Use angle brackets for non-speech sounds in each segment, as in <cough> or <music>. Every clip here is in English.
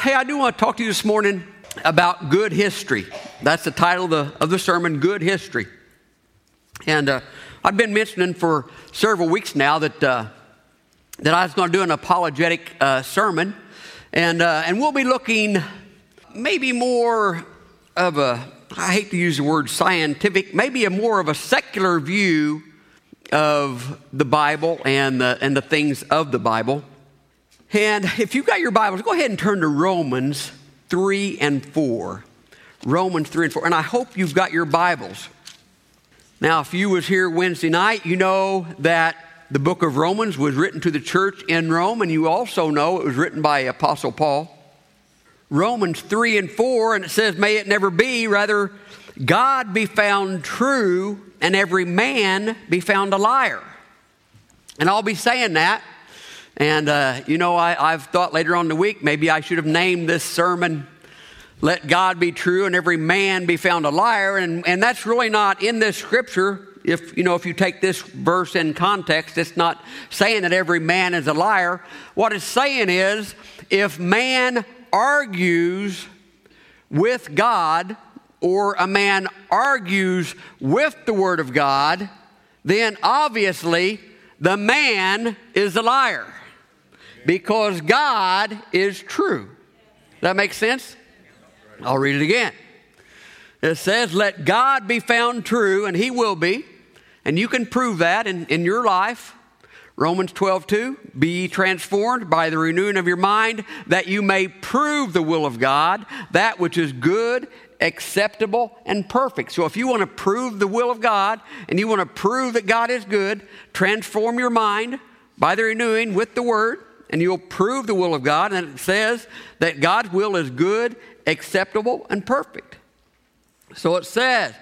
hey, I do want to talk to you this morning about good history. That's the title of the, of the sermon, Good History. And uh, I've been mentioning for several weeks now that, uh, that I was going to do an apologetic uh, sermon. And, uh, and we'll be looking maybe more of a, I hate to use the word scientific, maybe a more of a secular view of the Bible and the, and the things of the Bible. And if you've got your Bibles, go ahead and turn to Romans 3 and 4. Romans 3 and 4. And I hope you've got your Bibles. Now, if you was here Wednesday night, you know that the book of Romans was written to the church in Rome, and you also know it was written by Apostle Paul. Romans 3 and 4, and it says, May it never be, rather, God be found true, and every man be found a liar. And I'll be saying that and, uh, you know, I, I've thought later on in the week maybe I should have named this sermon, Let God Be True and Every Man Be Found a Liar. And, and that's really not in this scripture. If, you know, if you take this verse in context, it's not saying that every man is a liar. What it's saying is if man argues with God, or a man argues with the Word of God, then obviously the man is a liar because God is true. That makes sense? I'll read it again. It says, Let God be found true, and He will be. And you can prove that in, in your life. Romans 12, 2, be transformed by the renewing of your mind, that you may prove the will of God, that which is good, acceptable, and perfect. So if you want to prove the will of God and you want to prove that God is good, transform your mind by the renewing with the Word and you'll prove the will of God. And it says that God's will is good, acceptable, and perfect. So it says,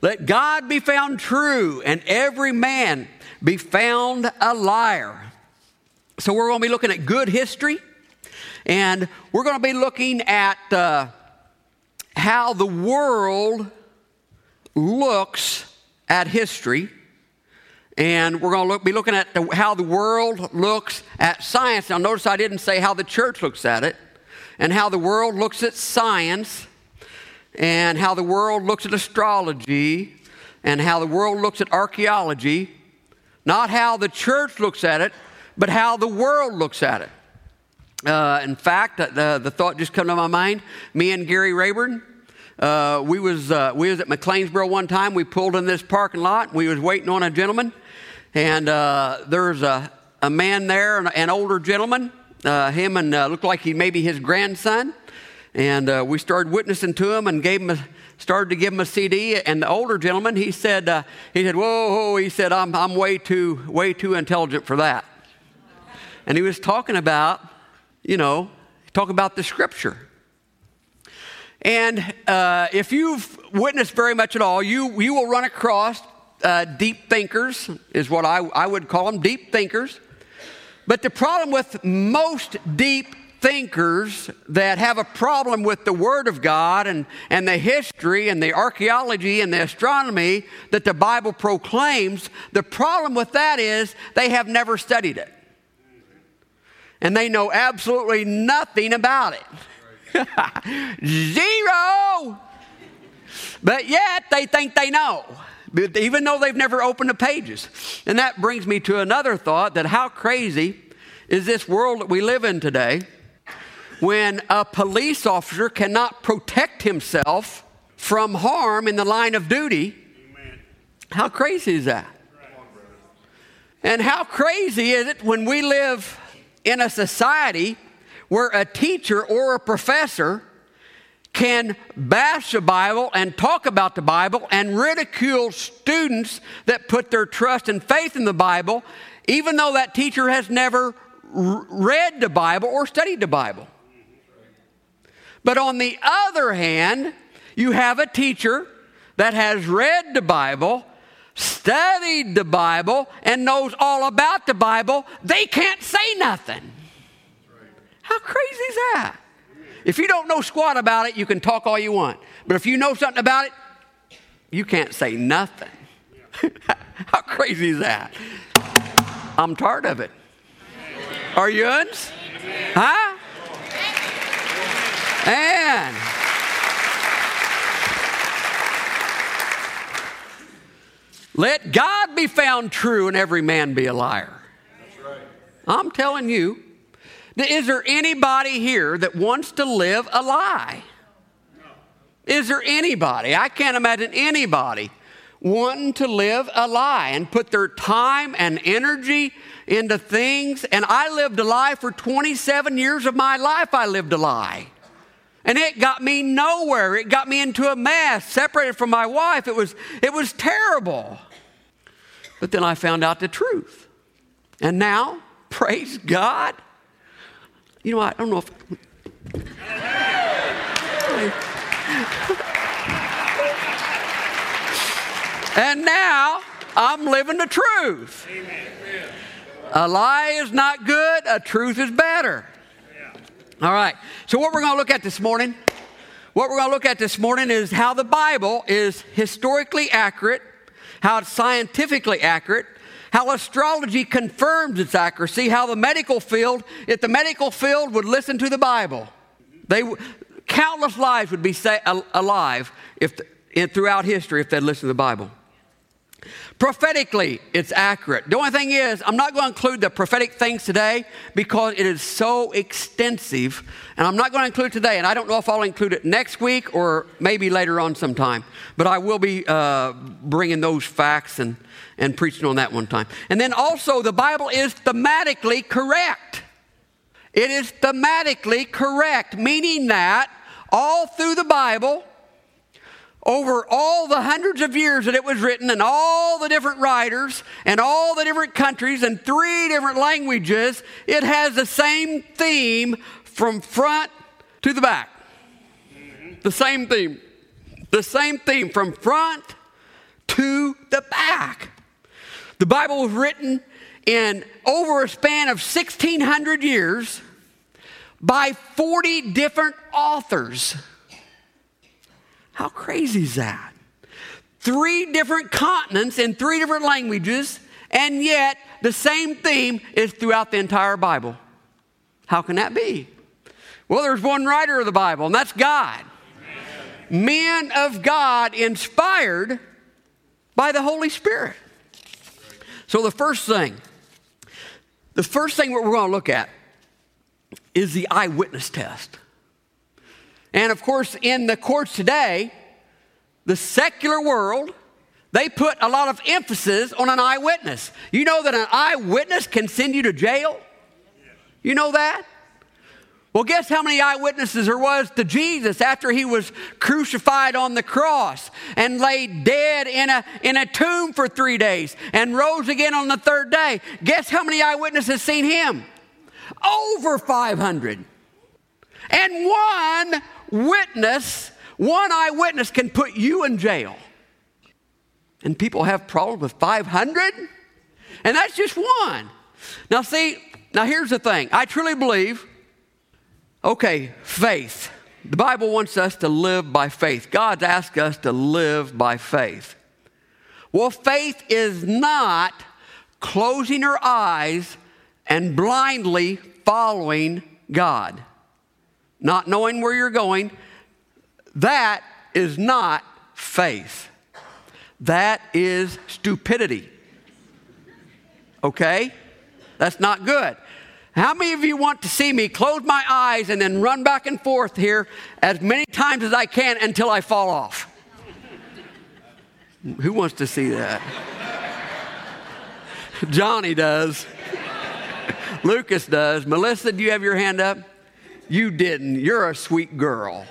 let God be found true and every man be found a liar. So we're going to be looking at good history and we're going to be looking at uh, how the world looks at history and we're going to look, be looking at the, how the world looks at science. Now, notice I didn't say how the church looks at it, and how the world looks at science, and how the world looks at astrology, and how the world looks at archaeology. Not how the church looks at it, but how the world looks at it. Uh, in fact, uh, the, the thought just came to my mind. Me and Gary Rayburn, uh, we was uh, we was at McLeansboro one time. We pulled in this parking lot. We was waiting on a gentleman, and uh, there's a, a man there, an, an older gentleman, uh, him and uh, looked like he maybe his grandson. And uh, we started witnessing to him and gave him a, started to give him a CD. And the older gentleman, he said, uh, he said, whoa, whoa, he said, I'm, I'm way too, way too intelligent for that. And he was talking about, you know, talking about the scripture. And uh, if you've witnessed very much at all, you, you will run across uh, deep thinkers, is what I, I would call them, deep thinkers. But the problem with most deep thinkers that have a problem with the Word of God and, and the history and the archaeology and the astronomy that the Bible proclaims, the problem with that is they have never studied it. And they know absolutely nothing about it. <laughs> Zero! But yet they think they know even though they've never opened the pages. And that brings me to another thought that how crazy is this world that we live in today when a police officer cannot protect himself from harm in the line of duty? How crazy is that? And how crazy is it when we live in a society where a teacher or a professor can bash the Bible and talk about the Bible and ridicule students that put their trust and faith in the Bible, even though that teacher has never read the Bible or studied the Bible. But on the other hand, you have a teacher that has read the Bible, studied the Bible, and knows all about the Bible. They can't say nothing. How crazy is that? If you don't know squat about it, you can talk all you want. But if you know something about it, you can't say nothing. <laughs> How crazy is that? I'm tired of it. Are you uns? Huh? Amen. Let God be found true and every man be a liar. I'm telling you, is there anybody here that wants to live a lie? Is there anybody? I can't imagine anybody wanting to live a lie and put their time and energy into things. And I lived a lie for 27 years of my life, I lived a lie. And it got me nowhere. It got me into a mess, separated from my wife. It was, it was terrible. But then I found out the truth. And now, praise God. You know, what? I don't know if. and now I'm living the truth. Amen. A lie is not good, a truth is better. All right. So, what we're going to look at this morning, what we're going to look at this morning is how the Bible is historically accurate, how it's scientifically accurate, how astrology confirms its accuracy, how the medical field, if the medical field would listen to the Bible, they countless lives would be alive if throughout history if they'd listen to the Bible. Prophetically, it's accurate. The only thing is, I'm not going to include the prophetic things today because it is so extensive, and I'm not going to include today. And I don't know if I'll include it next week or maybe later on sometime. But I will be uh, bringing those facts and, and preaching on that one time. And then also, the Bible is thematically correct. It is thematically correct, meaning that all through the Bible, over all the hundreds of years that it was written and all the different writers and all the different countries and three different languages, it has the same theme from front to the back. The same theme. The same theme from front to the back. The Bible was written in over a span of 1600 years by 40 different authors. How crazy is that? Three different continents in three different languages, and yet the same theme is throughout the entire Bible. How can that be? Well, there's one writer of the Bible, and that's God. Men of God inspired by the Holy Spirit. So, the first thing, the first thing we're going to look at is the eyewitness test. And of course, in the courts today, the secular world, they put a lot of emphasis on an eyewitness. You know that an eyewitness can send you to jail? You know that? Well, guess how many eyewitnesses there was to Jesus after he was crucified on the cross and laid dead in a, in a tomb for three days and rose again on the third day? Guess how many eyewitnesses seen him? Over 500. And one witness, one eyewitness can put you in jail. And people have problems with 500? And that's just one. Now, see, now here's the thing I truly believe, okay, faith. The Bible wants us to live by faith. God's asked us to live by faith. Well, faith is not closing our eyes and blindly following God not knowing where you're going, that is not faith. That is stupidity. Okay? That's not good. How many of you want to see me close my eyes and then run back and forth here as many times as I can until I fall off? Who wants to see that? Johnny does. Lucas does. Melissa, do you have your hand up? You didn't. You're a sweet girl.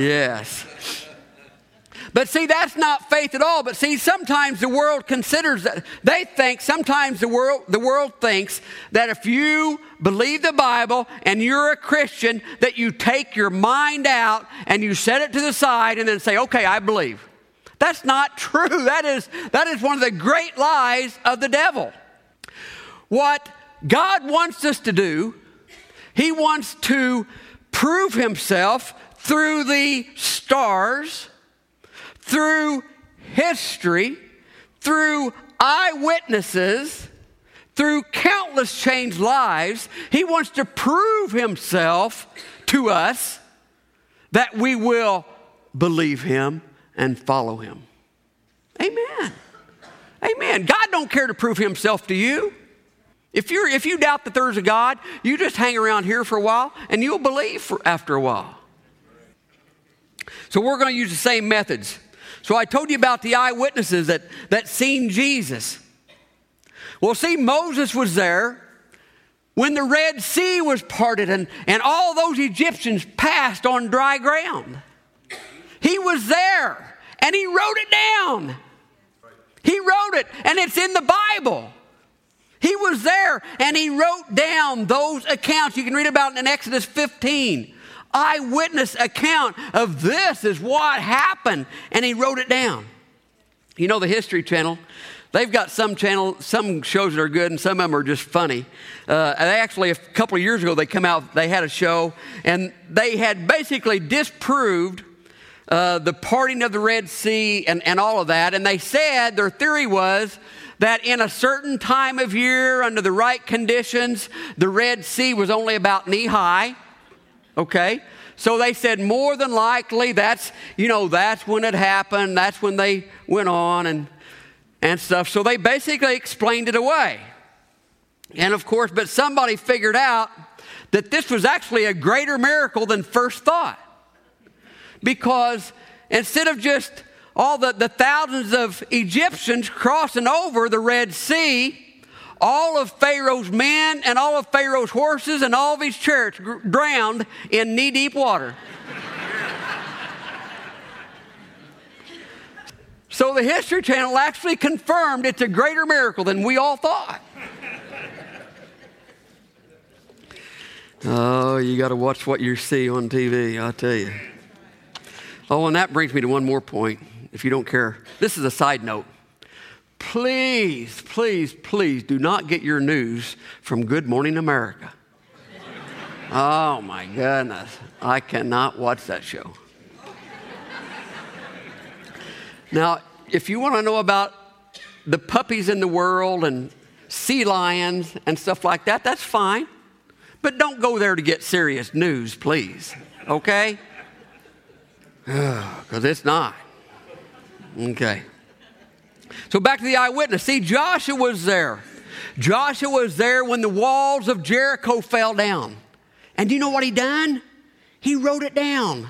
Yes. But see, that's not faith at all. But see, sometimes the world considers that. They think, sometimes the world, the world thinks that if you believe the Bible and you're a Christian, that you take your mind out and you set it to the side and then say, okay, I believe. That's not <laughs> true. That is, that is one of the great lies of the devil. What God wants us to do he wants to prove himself through the stars, through history, through eyewitnesses, through countless changed lives. He wants to prove himself to us that we will believe him and follow him. Amen. Amen. God don't care to prove himself to you. If, you're, if you doubt that there's a God, you just hang around here for a while and you'll believe for, after a while. So we're going to use the same methods. So I told you about the eyewitnesses that, that seen Jesus. Well, see, Moses was there when the Red Sea was parted and, and all those Egyptians passed on dry ground. He was there and he wrote it down. He wrote it and it's in the Bible. He was there and he wrote down those accounts. You can read about in Exodus 15. Eyewitness account of this is what happened. And he wrote it down. You know, the History Channel, they've got some channel, some shows that are good and some of them are just funny. Uh, they actually, a couple of years ago, they come out, they had a show and they had basically disproved uh, the parting of the Red Sea and, and all of that. And they said their theory was that in a certain time of year, under the right conditions, the Red Sea was only about knee high. Okay? So they said more than likely that's, you know, that's when it happened, that's when they went on and, and stuff. So they basically explained it away. And of course, but somebody figured out that this was actually a greater miracle than first thought. Because instead of just all the, the thousands of Egyptians crossing over the Red Sea, all of Pharaoh's men and all of Pharaoh's horses and all of his chariots drowned in knee deep water. so the History Channel actually confirmed it's a greater miracle than we all thought. Oh, you got to watch what you see on TV, I tell you. Oh, and that brings me to one more point if you don't care. This is a side note. Please, please, please do not get your news from Good Morning America. Oh my goodness. I cannot watch that show. Now, if you want to know about the puppies in the world and sea lions and stuff like that, that's fine. But don't go there to get serious news, please. Okay? <sighs> Because it's not. Okay. So back to the eyewitness. See, Joshua was there. Joshua was there when the walls of Jericho fell down. And do you know what he done? He wrote it down.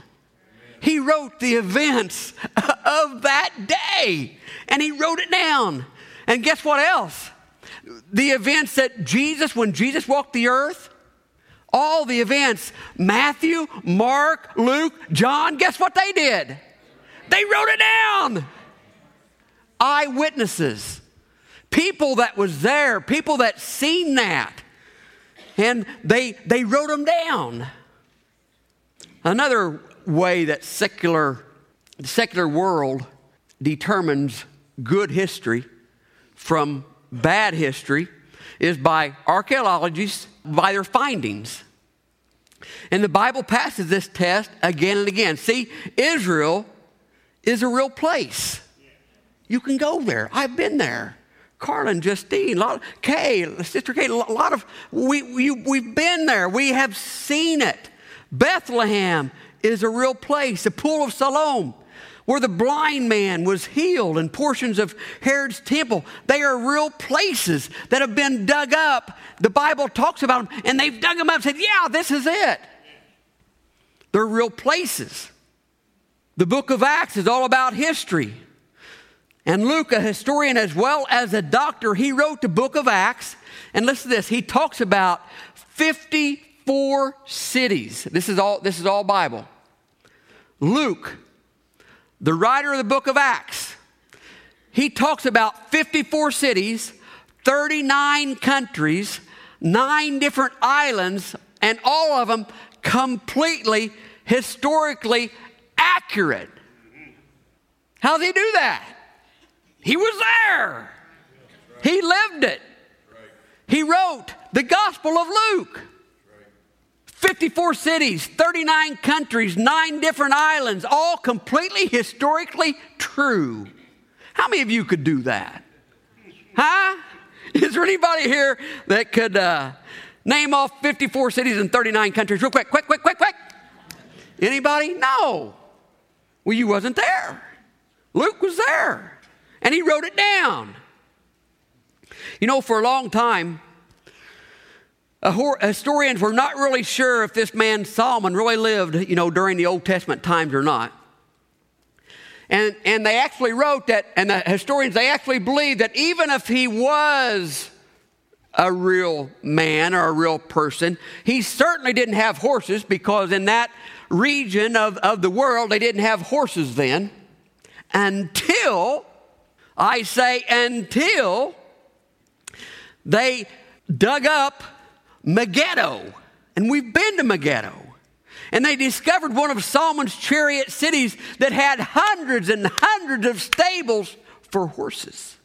He wrote the events <laughs> of that day. And he wrote it down. And guess what else? The events that Jesus, when Jesus walked the earth, all the events, Matthew, Mark, Luke, John, guess what they did? They wrote it down. Eyewitnesses, people that was there, people that seen that, and they they wrote them down. Another way that secular the secular world determines good history from bad history is by archaeologists by their findings. And the Bible passes this test again and again. See, Israel is a real place. You can go there. I've been there. Carlin, Justine, lot, Kay, Sister Kay, a lot of, we, we, we've been there. We have seen it. Bethlehem is a real place. The Pool of Siloam, where the blind man was healed, and portions of Herod's temple. They are real places that have been dug up. The Bible talks about them, and they've dug them up and said, Yeah, this is it. They're real places. The book of Acts is all about history. And Luke, a historian as well as a doctor, he wrote the book of Acts. And listen to this he talks about 54 cities. This is all, this is all Bible. Luke, the writer of the book of Acts, he talks about 54 cities, 39 countries, nine different islands, and all of them completely historically accurate. How does he do that? He was there. He lived it. He wrote the Gospel of Luke. 54 cities, 39 countries, nine different islands, all completely historically true. How many of you could do that? Huh? Is there anybody here that could uh, name off 54 cities and 39 countries real quick? Quick, quick, quick, quick. Anybody? No. Well, you wasn't there. Luke was there, and he wrote it down. You know, for a long time, historians were not really sure if this man Solomon really lived, you know, during the Old Testament times or not. And, and they actually wrote that, and the historians, they actually believe that even if he was a real man or a real person, he certainly didn't have horses because in that region of, of the world, they didn't have horses then. Until, I say, until they dug up Megiddo. And we've been to Megiddo. And they discovered one of Solomon's chariot cities that had hundreds and hundreds of stables for horses.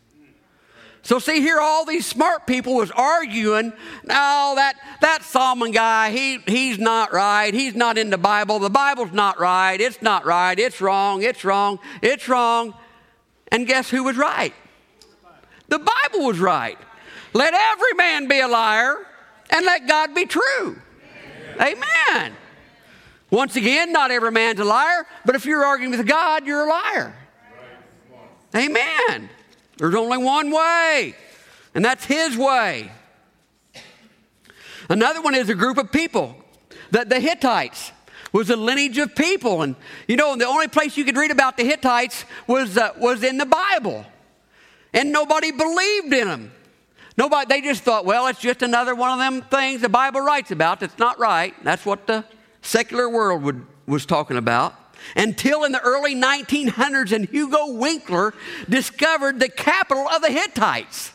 So see here, all these smart people was arguing, no, that, that Solomon guy, he, he's not right. He's not in the Bible. The Bible's not right. It's not right. It's wrong. It's wrong. It's wrong. And guess who was right? The Bible was right. Let every man be a liar and let God be true. Amen. Once again, not every man's a liar, but if you're arguing with God, you're a liar. Amen. There's only one way, and that's His way. Another one is a group of people, the, the Hittites was a lineage of people. And you know, the only place you could read about the Hittites was, uh, was in the Bible. And nobody believed in them. Nobody, they just thought, well, it's just another one of them things the Bible writes about that's not right. That's what the secular world would, was talking about. Until in the early 1900s, and Hugo Winckler discovered the capital of the Hittites.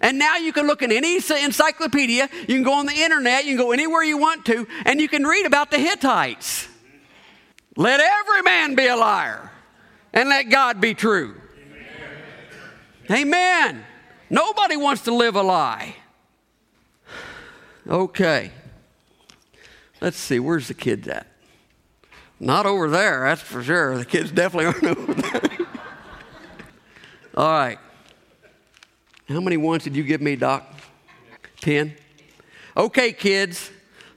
And now you can look in any encyclopedia, you can go on the internet, you can go anywhere you want to, and you can read about the Hittites. Let every man be a liar, and let God be true. Amen. Amen. Nobody wants to live a lie. Okay. Let's see, where's the kids at? Not over there, that's for sure. The kids definitely aren't over there. <laughs> All right. How many ones did you give me, Doc? Ten? Okay, kids.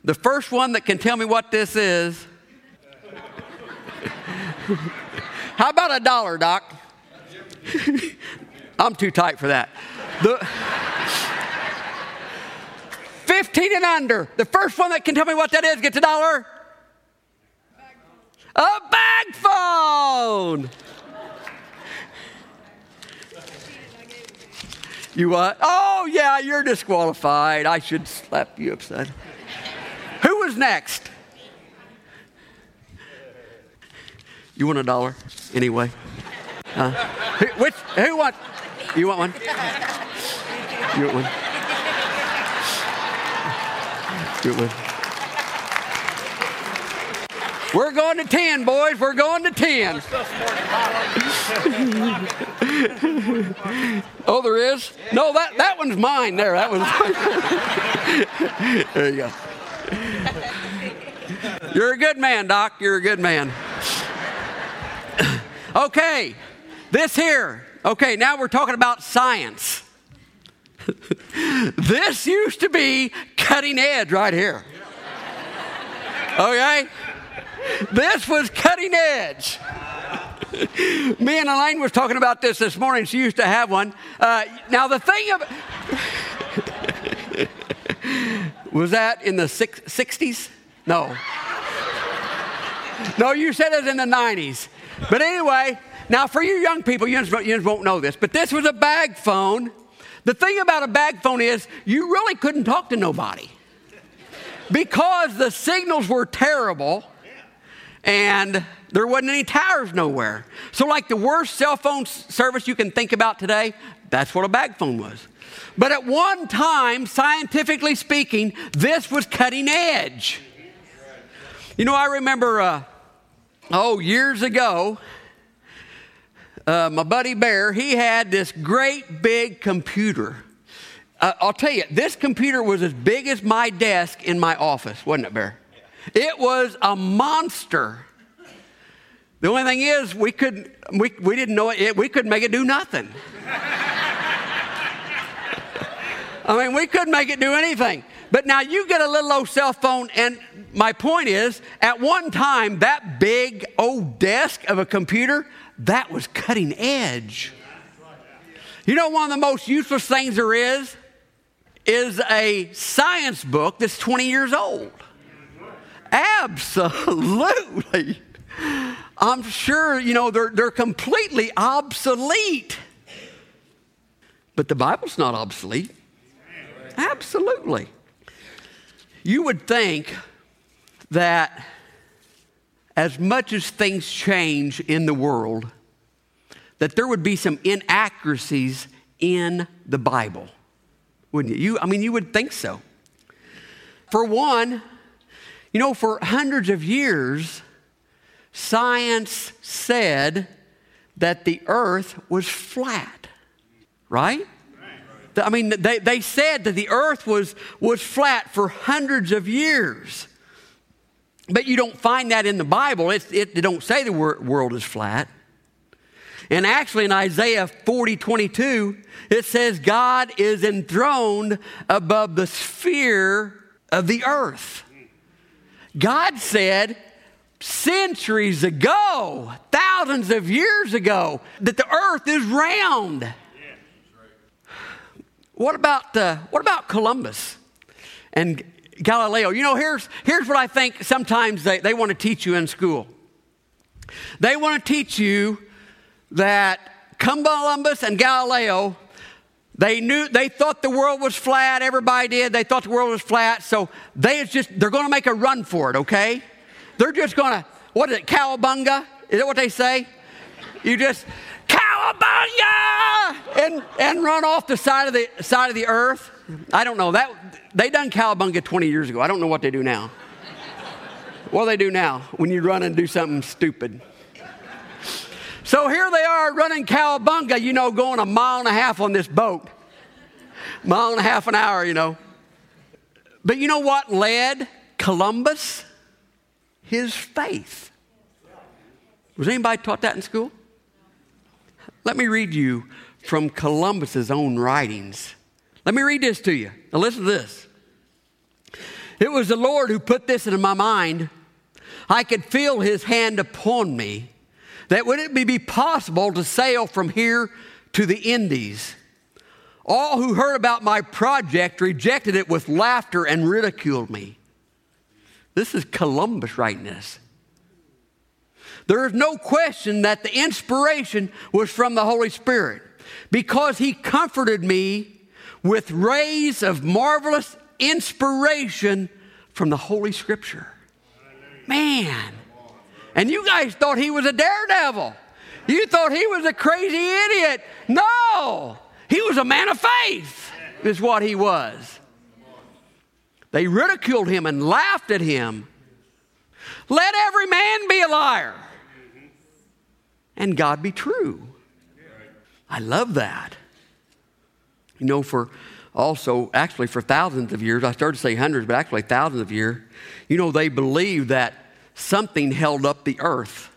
The first one that can tell me what this is. <laughs> How about a dollar, Doc? <laughs> I'm too tight for that. The 15 and under. The first one that can tell me what that is gets a dollar. A bag phone. You what? Oh, yeah, you're disqualified. I should slap you upside. Who was next? You want a dollar anyway? Uh, which, who wants? You want one? You want one? You want one? We're going to 10, boys. We're going to 10. oh, there is? No, that, that one's mine there. That was <laughs> There you go. You're a good man, Doc. You're a good man. <coughs> okay, this here Okay, now we're talking about science. <laughs> this used to be cutting edge right here. Okay? This was cutting edge. Me and Elaine was talking about this this morning. She used to have one. Uh, now the thing of was that in the six, 60s? No. No, you said it in the 90s. But anyway, now, for you young people, you just won't know this, but this was a bag phone. The thing about a bag phone is you really couldn't talk to nobody because the signals were terrible and there wasn't any towers nowhere. So, like the worst cell phone service you can think about today, that's what a bag phone was. But at one time, scientifically speaking, this was cutting edge. You know, I remember, uh, oh, years ago, uh, my buddy Bear, he had this great big computer. Uh, I'll tell you, this computer was as big as my desk in my office, wasn't it, Bear? It was a monster. The only thing is, we couldn't, we, we didn't know it, we couldn't make it do nothing. I mean, we couldn't make it do anything. But now you get a little old cell phone, and my point is, at one time, that big old desk of a computer, that was cutting edge. You know, one of the most useless things there is is a science book that's 20 years old. Absolutely. I'm sure, you know, they're, they're completely obsolete. But the Bible's not obsolete. Absolutely. You would think that as much as things change in the world, that there would be some inaccuracies in the Bible, wouldn't you? you? I mean, you would think so. For one, you know, for hundreds of years, science said that the earth was flat, right? I mean, they, they said that the earth was, was flat for hundreds of years. But you don't find that in the Bible. It, it, they don't say the world is flat. And actually, in Isaiah 40 22, it says God is enthroned above the sphere of the earth. God said centuries ago, thousands of years ago, that the earth is round. What about, uh, what about Columbus and Galileo? You know, here's, here's what I think sometimes they, they want to teach you in school. They want to teach you that Columbus and Galileo, they knew, they thought the world was flat. Everybody did. They thought the world was flat. So they just, they're going to make a run for it, okay? They're just going to, what is it, cowabunga? Is that what they say? You just, cowabunga! And, and run off the side of the, side of the earth. I don't know. That, they done cowabunga 20 years ago. I don't know what they do now. what do they do now when you run and do something stupid? So here they are running cowabunga, you know, going a mile and a half on this boat. Mile and a half an hour, you know. But you know what led Columbus? His faith. Was anybody taught that in school? Let me read you from Columbus's own writings. Let me read this to you. Now listen to this. It was the Lord who put this into my mind. I could feel his hand upon me. That would it be possible to sail from here to the Indies? All who heard about my project rejected it with laughter and ridiculed me. This is Columbus writing this. There is no question that the inspiration was from the Holy Spirit because He comforted me with rays of marvelous inspiration from the Holy Scripture. Man. And you guys thought he was a daredevil. You thought he was a crazy idiot. No, he was a man of faith, is what he was. They ridiculed him and laughed at him. Let every man be a liar and God be true. I love that. You know, for also, actually, for thousands of years, I started to say hundreds, but actually thousands of years, you know, they believed that something held up the earth,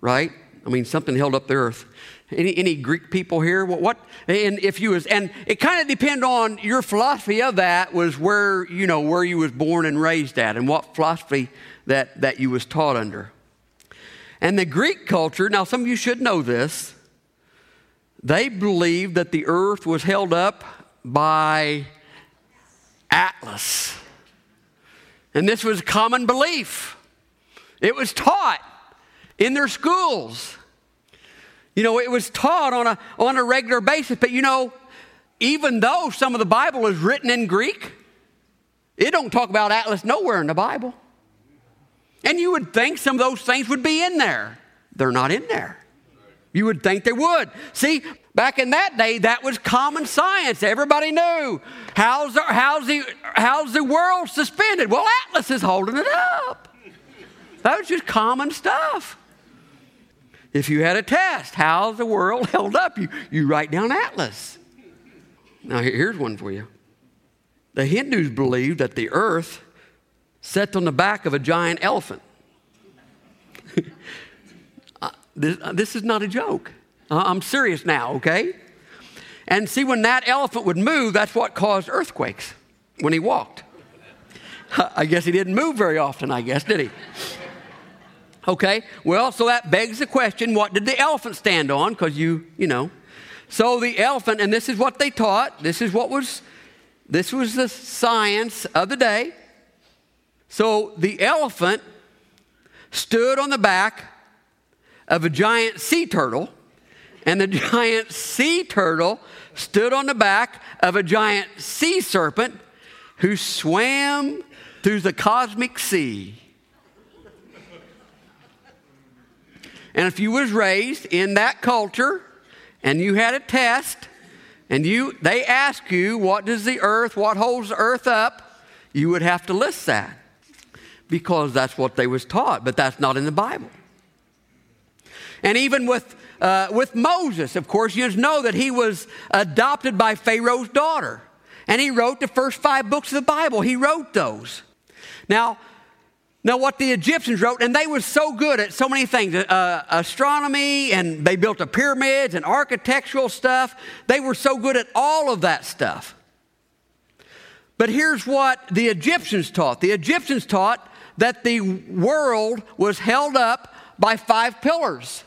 right? I mean, something held up the earth. Any, any Greek people here? What, what? And if you was, and it kind of depend on your philosophy of that was where you know where you was born and raised at, and what philosophy that that you was taught under. And the Greek culture, now some of you should know this, they believed that the earth was held up by Atlas. And this was common belief. It was taught in their schools. You know, it was taught on a, on a regular basis. But you know, even though some of the Bible is written in Greek, it don't talk about Atlas nowhere in the Bible. And you would think some of those things would be in there. They're not in there. You would think they would. See, back in that day, that was common science. Everybody knew. How's the, how's the, how's the world suspended? Well, Atlas is holding it up. That was just common stuff. If you had a test, how's the world <laughs> held up? You, you write down Atlas. Now, here's one for you. The Hindus believed that the earth sat on the back of a giant elephant. uh, this, uh, this, is not a joke. Uh, I'm serious now, okay? And see, when that elephant would move, that's what caused earthquakes when he walked. <laughs> I guess he didn't move very often, I guess, did he? <laughs> Okay, well, so that begs the question what did the elephant stand on? Because you, you know. So the elephant, and this is what they taught, this is what was, this was the science of the day. So the elephant stood on the back of a giant sea turtle, and the giant sea turtle stood on the back of a giant sea serpent who swam through the cosmic sea. And if you was raised in that culture and you had a test and you they ask you what does the earth, what holds the earth up, you would have to list that because that's what they was taught, but that's not in the Bible. And even with uh, with Moses, of course, you just know that he was adopted by Pharaoh's daughter. And he wrote the first five books of the Bible. He wrote those. Now, now what the Egyptians wrote, and they were so good at so many things, uh, astronomy, and they built the pyramids and architectural stuff. They were so good at all of that stuff. But here's what the Egyptians taught. The Egyptians taught that the world was held up by five pillars.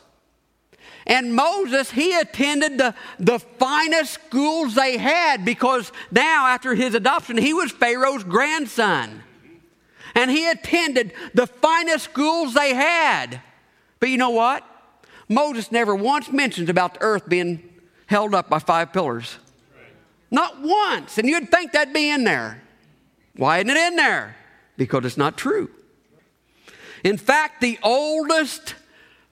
And Moses, he attended the, the finest schools they had because now, after his adoption, he was Pharaoh's grandson. And he attended the finest schools they had. But you know what? Moses never once mentions about the earth being held up by five pillars. Not once. And you'd think that'd be in there. Why isn't it in there? Because it's not true. In fact, the oldest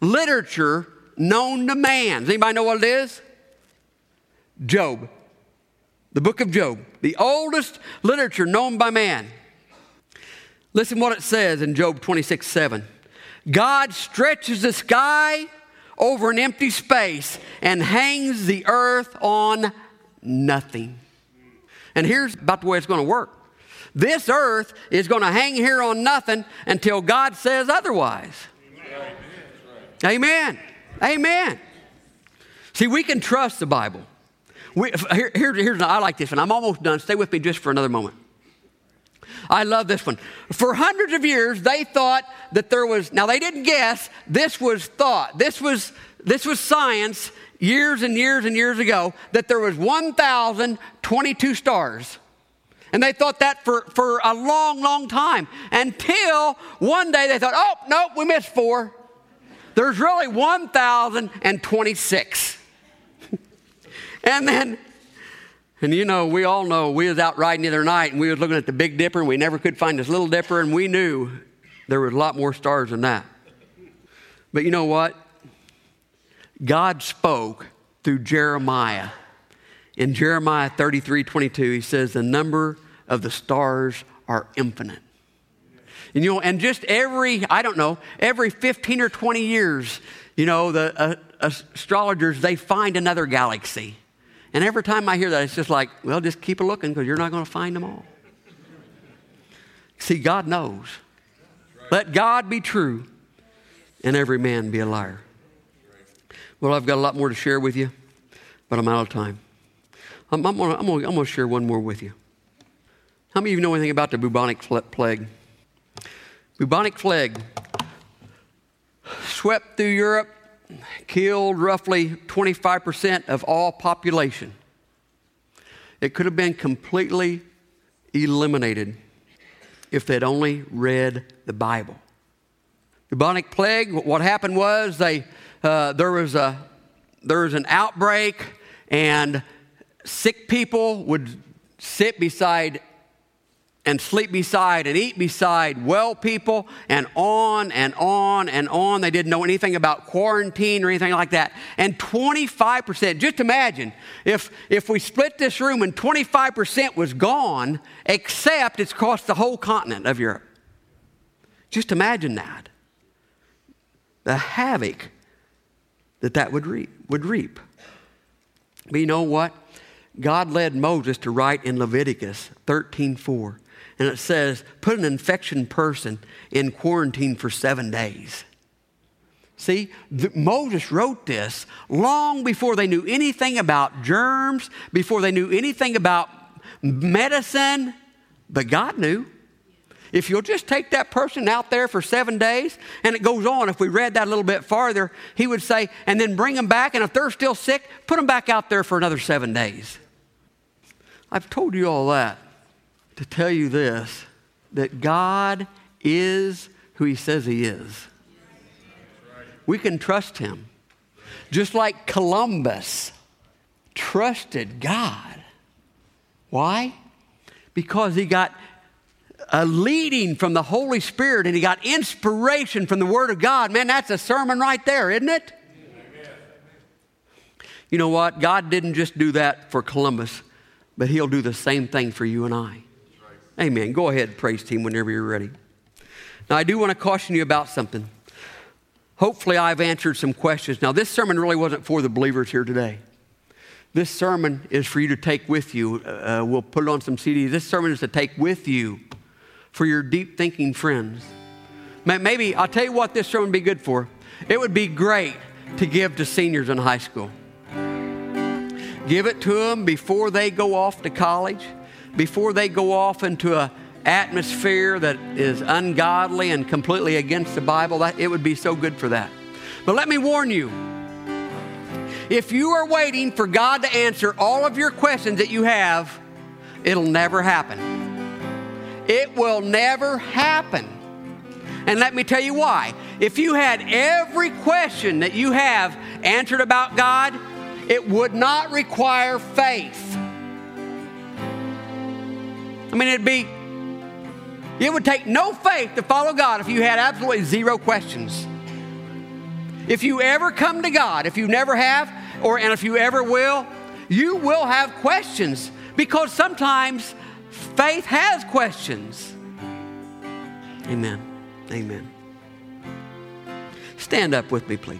literature known to man. Does anybody know what it is? Job. The book of Job, the oldest literature known by man. Listen what it says in Job 26 7. God stretches the sky over an empty space and hangs the earth on nothing. And here's about the way it's going to work this earth is going to hang here on nothing until God says otherwise. Amen. Amen. See, we can trust the Bible. We, here, here, here's, I like this one. I'm almost done. Stay with me just for another moment. I love this one. For hundreds of years, they thought that there was, now they didn't guess, this was thought. This was, this was science years and years and years ago, that there was 1,022 stars. And they thought that for, for a long, long time until one day they thought, oh, nope, we missed four. There's really 1,026. <laughs> and then, and you know, we all know we was out riding the other night and we was looking at the Big Dipper and we never could find this Little Dipper and we knew there was a lot more stars than that. But you know what? God spoke through Jeremiah. In Jeremiah 33 22, he says, The number of the stars are infinite. And, you and just every, I don't know, every 15 or 20 years, you know, the uh, astrologers, they find another galaxy. And every time I hear that, it's just like, well, just keep looking because you're not going to find them all. See, God knows. Let God be true and every man be a liar. Well, I've got a lot more to share with you, but I'm out of time. I'm, I'm going to share one more with you. How many of you know anything about the bubonic plague? Bubonic plague swept through Europe, killed roughly 25% of all population. It could have been completely eliminated if they'd only read the Bible. Bubonic plague, what happened was they, uh, there, was a, there was an outbreak, and sick people would sit beside and sleep beside and eat beside well people and on and on and on. They didn't know anything about quarantine or anything like that. And 25%, just imagine if, if we split this room and 25% was gone, except it's across the whole continent of Europe. Just imagine that. The havoc that that would reap. Would reap. But you know what? God led Moses to write in Leviticus 13 4 and it says, put an infection person in quarantine for seven days. See, the, Moses wrote this long before they knew anything about germs, before they knew anything about medicine, but God knew. If you'll just take that person out there for seven days, and it goes on, if we read that a little bit farther, he would say, and then bring them back, and if they're still sick, put them back out there for another seven days. I've told you all that to tell you this that God is who he says he is. We can trust him. Just like Columbus trusted God. Why? Because he got a leading from the Holy Spirit and he got inspiration from the Word of God. Man, that's a sermon right there, isn't it? You know what? God didn't just do that for Columbus, but He'll do the same thing for you and I. Amen. Go ahead, praise team, whenever you're ready. Now, I do want to caution you about something. Hopefully, I've answered some questions. Now, this sermon really wasn't for the believers here today. This sermon is for you to take with you. Uh, we'll put it on some CDs. This sermon is to take with you for your deep thinking friends. Maybe, I'll tell you what this sermon would be good for. It would be great to give to seniors in high school. Give it to them before they go off to college, before they go off into an atmosphere that is ungodly and completely against the Bible. That, it would be so good for that. But let me warn you if you are waiting for God to answer all of your questions that you have, it'll never happen. It will never happen. And let me tell you why. If you had every question that you have answered about God, it would not require faith. I mean, it'd be, it would take no faith to follow God if you had absolutely zero questions. If you ever come to God, if you never have, or and if you ever will, you will have questions because sometimes Faith has questions. Amen. Amen. Stand up with me, please.